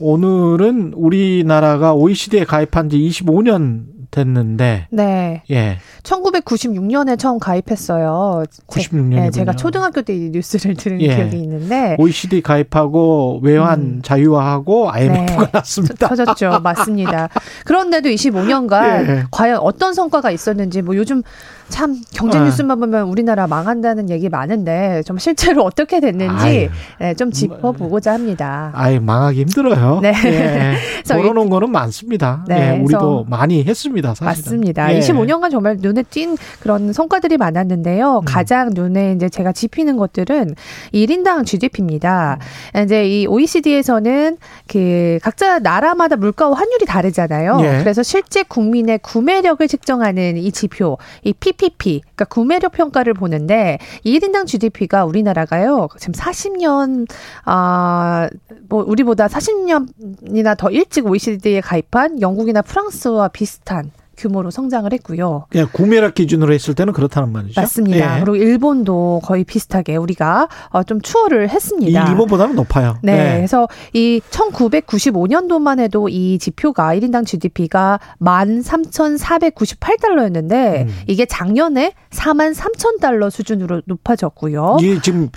오늘은 우리나라가 OECD에 가입한 지 25년 됐는데 네. 예. 1996년에 처음 가입했어요. 96년이군요. 네, 제가 초등학교 때 이 뉴스를 들은 예. 기억이 있는데 OECD 가입하고 외환 음. 자유화하고 IMF가 네. 났습니다. 터졌죠. 맞습니다. 그런데도 25년간 예. 과연 어떤 성과가 있었는지 뭐 요즘 참 경제 아. 뉴스만 보면 우리나라 망한다는 얘기 많은데 좀 실제로 어떻게 됐는지. 네, 좀 짚어보고자 합니다. 아예 망하기 힘들어요. 네. 예. 벌어놓은 거는 많습니다. 네, 예, 우리도 많이 했습니다. 사실은. 맞습니다. 예. 25년간 정말 눈에 띈 그런 성과들이 많았는데요. 음. 가장 눈에 이제 제가 짚히는 것들은 1인당 GDP입니다. 음. 이제 이 OECD에서는 그 각자 나라마다 물가와 환율이 다르잖아요. 예. 그래서 실제 국민의 구매력을 측정하는 이 지표, 이 PPP, 그러니까 구매력 평가를 보는데 이 1인당 GDP가 우리나라가요. 지금 40년 아, 뭐 우리보다 40년이나 더 일찍 OECD에 가입한 영국이나 프랑스와 비슷한 규모로 성장을 했고요. 그냥 구매력 기준으로 했을 때는 그렇다는 말이죠. 맞습니다. 예. 그리고 일본도 거의 비슷하게 우리가 어, 좀 추월을 이 했습니다. 일본보다는 높아요. 네, 그래서 이 1995년도만 해도 이 지표가 1인당 GDP가 13,498달러였는데 음. 이게 작년에 43,000달러 수준으로 높아졌고요. 이게 지금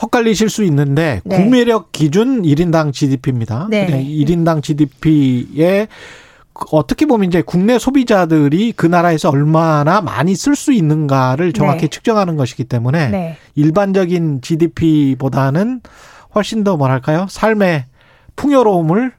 헛갈리실 수 있는데 네. 구매력 기준 1인당 GDP입니다. 네. 1인당 GDP에 어떻게 보면 이제 국내 소비자들이 그 나라에서 얼마나 많이 쓸 수 있는가를 정확히 네. 측정하는 것이기 때문에 네. 일반적인 GDP보다는 훨씬 더 뭐랄까요? 삶의 풍요로움을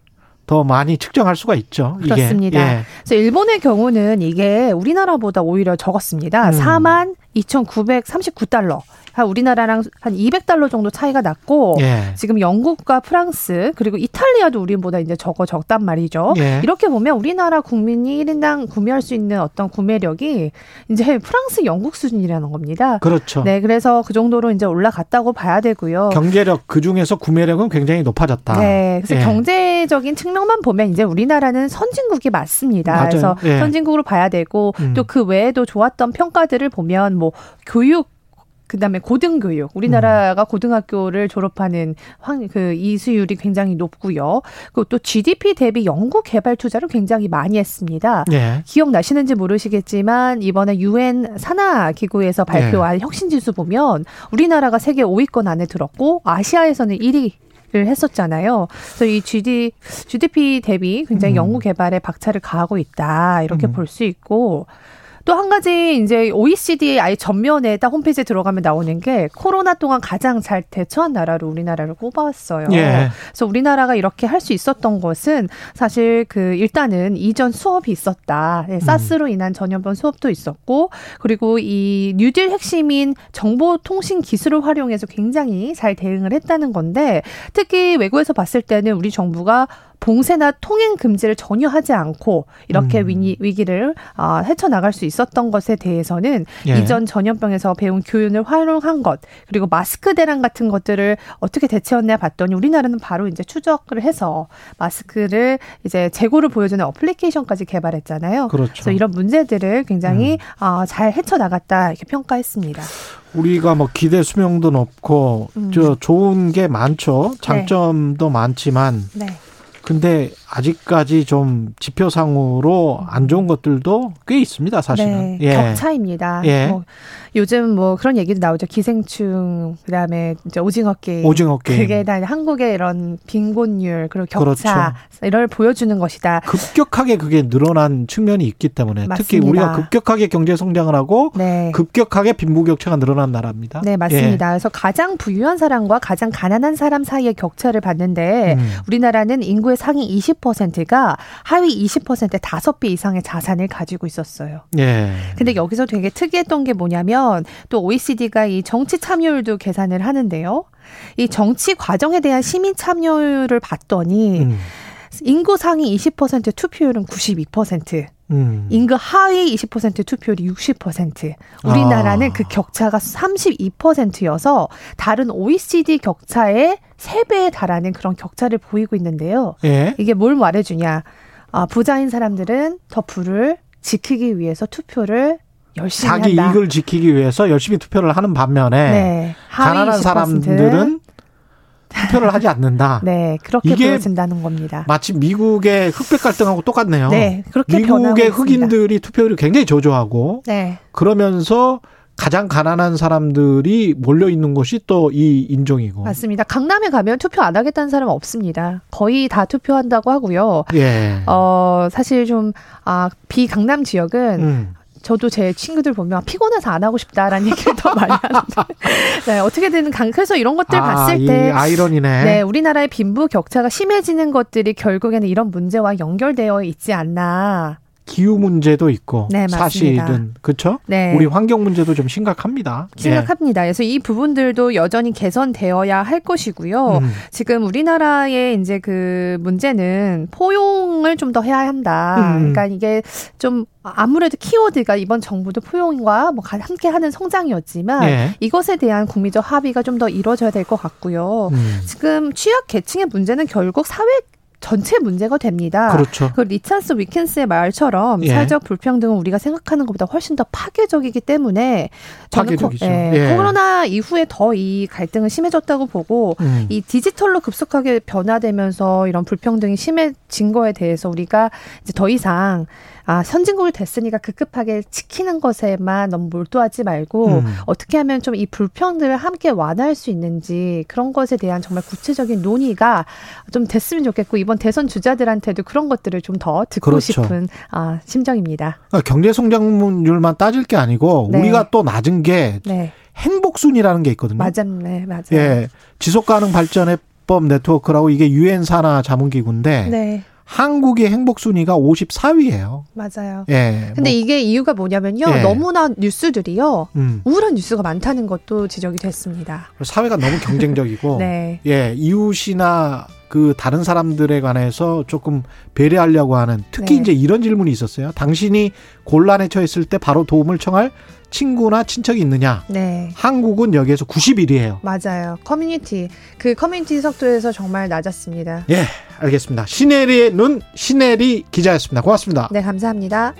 더 많이 측정할 수가 있죠. 이게. 그렇습니다. 예. 그래서 일본의 경우는 이게 우리나라보다 오히려 적었습니다. 음. 4만 2,939달러. 한 우리나라랑 한 200달러 정도 차이가 났고 예. 지금 영국과 프랑스 그리고 이탈리아도 우리보다 이제 적어 적단 말이죠. 예. 이렇게 보면 우리나라 국민이 1인당 구매할 수 있는 어떤 구매력이 이제 프랑스, 영국 수준이라는 겁니다. 그렇죠. 네, 그래서 그 정도로 이제 올라갔다고 봐야 되고요. 경제력 그 중에서 구매력은 굉장히 높아졌다. 네, 그래서 예. 경제적인 측면만 보면 이제 우리나라는 선진국이 맞습니다. 맞아요. 그래서 예. 선진국으로 봐야 되고 음. 또그 외에도 좋았던 평가들을 보면 뭐 교육 그다음에 고등교육 우리나라가 고등학교를 졸업하는 확, 그 이수율이 굉장히 높고요. 그리고 또 GDP 대비 연구 개발 투자를 굉장히 많이 했습니다. 예. 기억나시는지 모르시겠지만 이번에 유엔 산하 기구에서 발표한 혁신 지수 보면 우리나라가 세계 5위권 안에 들었고 아시아에서는 1위 를 했었잖아요. 그래서 이 GD, GDP 대비 굉장히 음. 연구 개발에 박차를 가하고 있다. 이렇게 음. 볼수 있고 또 한 가지 이제 OECD의 아예 전면에 딱 홈페이지에 들어가면 나오는 게 코로나 동안 가장 잘 대처한 나라로 우리나라를 꼽아왔어요. 예. 그래서 우리나라가 이렇게 할 수 있었던 것은 사실 그 일단은 이전 수업이 있었다. 예, 사스로 인한 전염병 수업도 있었고 그리고 이 뉴딜 핵심인 정보 통신 기술을 활용해서 굉장히 잘 대응을 했다는 건데 특히 외국에서 봤을 때는 우리 정부가 봉쇄나 통행 금지를 전혀 하지 않고 이렇게 음. 위기, 위기를 아, 헤쳐나갈 수 있었던 것에 대해서는 예. 이전 전염병에서 배운 교훈을 활용한 것 그리고 마스크 대란 같은 것들을 어떻게 대처했냐 봤더니 우리나라는 바로 이제 추적을 해서 마스크를 이제 재고를 보여주는 어플리케이션까지 개발했잖아요. 그렇죠. 그래서 이런 문제들을 굉장히 어, 잘 헤쳐나갔다 이렇게 평가했습니다. 우리가 뭐 기대 수명도 높고 음. 저 좋은 게 많죠. 장점도 많지만 네. 근데 아직까지 좀 지표상으로 안 좋은 것들도 꽤 있습니다, 사실은. 네, 격차입니다. 예. 뭐 요즘 뭐 그런 얘기도 나오죠. 기생충, 그다음에 이제 오징어 게임. 오징어 게임. 그게 다 한국의 이런 빈곤율 그리고 격차 그렇죠. 이걸 보여주는 것이다. 급격하게 그게 늘어난 측면이 있기 때문에 특히 맞습니다. 우리가 급격하게 경제 성장을 하고 네. 급격하게 빈부격차가 늘어난 나라입니다. 네, 맞습니다. 그래서 가장 부유한 사람과 가장 가난한 사람 사이의 격차를 봤는데 음. 우리나라는 인구의 상위 20%가 하위 20%의 5배 이상의 자산을 가지고 있었어요. 예. 근데 여기서 되게 특이했던 게 뭐냐면 또 OECD가 이 정치 참여율도 계산을 하는데요. 이 정치 과정에 대한 시민 참여율을 봤더니 음. 인구 상위 20% 투표율은 92%, 음. 인구 하위 20% 투표율이 60%. 우리나라는 아. 그 격차가 32%여서 다른 OECD 격차의 3배에 달하는 그런 격차를 보이고 있는데요. 예. 이게 뭘 말해주냐. 아, 부자인 사람들은 더 부를 지키기 위해서 투표를 열심히 자기 한다. 이익을 지키기 위해서 열심히 투표를 하는 반면에 네. 가난한 20%. 사람들은 투표를 하지 않는다. 네, 그렇게 보여진다는 겁니다. 마치 미국의 흑백 갈등하고 똑같네요. 네, 그렇게 미국의 있습니다. 흑인들이 투표율이 굉장히 저조하고 네, 그러면서 가장 가난한 사람들이 몰려 있는 곳이 또 이 인종이고. 맞습니다. 강남에 가면 투표 안 하겠다는 사람은 없습니다. 거의 다 투표한다고 하고요. 예. 어, 사실 좀, 아, 비강남 지역은 음. 저도 제 친구들 보면 피곤해서 안 하고 싶다라는 얘기를 더 많이 하는데. 네, 어떻게든 강, 그래서 이런 것들 아, 봤을 이 때. 아이러니네. 네, 우리나라의 빈부 격차가 심해지는 것들이 결국에는 이런 문제와 연결되어 있지 않나. 기후 문제도 있고 네, 맞습니다. 사실은 그렇죠? 네. 우리 환경 문제도 좀 심각합니다. 심각합니다. 그래서 이 부분들도 여전히 개선되어야 할 것이고요. 예. 음. 지금 우리나라의 이제 그 문제는 포용을 좀 더 해야 한다. 음. 그러니까 이게 좀 아무래도 키워드가 이번 정부도 포용과 뭐 함께 하는 성장이었지만 예. 이것에 대한 국민적 합의가 좀 더 이루어져야 될 것 같고요. 음. 지금 취약 계층의 문제는 결국 사회 전체 문제가 됩니다. 그렇죠. 그 리찬스 위켄스의 말처럼 예. 사회적 불평등은 우리가 생각하는 것보다 훨씬 더 파괴적이기 때문에 저는 코, 파괴적이죠. 예, 예. 코로나 이후에 더 이 갈등은 심해졌다고 보고 음. 이 디지털로 급속하게 변화되면서 이런 불평등이 심해진 거에 대해서 우리가 이제 더 이상 아 선진국이 됐으니까 급급하게 지키는 것에만 너무 몰두하지 말고 음. 어떻게 하면 좀 이 불평등을 함께 완화할 수 있는지 그런 것에 대한 정말 구체적인 논의가 좀 됐으면 좋겠고 이번 대선 주자들한테도 그런 것들을 좀 더 듣고 그렇죠. 싶은 아 심정입니다. 그러니까 경제 성장률만 따질 게 아니고 네. 우리가 또 낮은 게 네, 행복순이라는 게 있거든요. 맞았네, 맞아요. 예. 지속 가능 발전해법 네트워크라고 이게 유엔 산하 자문기구인데 네, 한국의 행복 순위가 54위예요. 맞아요. 예. 근데 뭐, 이게 이유가 뭐냐면요. 예. 너무나 뉴스들이요. 음. 우울한 뉴스가 많다는 것도 지적이 됐습니다. 사회가 너무 경쟁적이고 네. 예, 이웃이나 그 다른 사람들에 관해서 조금 배려하려고 하는 특히 네. 이제 이런 질문이 있었어요. 당신이 곤란에 처했을 때 바로 도움을 청할 친구나 친척이 있느냐? 네. 한국은 여기에서 90일이에요. 맞아요. 커뮤니티. 그 커뮤니티 속도에서 정말 낮았습니다. 예, 알겠습니다. 시네리의 눈, 시네리 기자였습니다. 고맙습니다. 네, 감사합니다.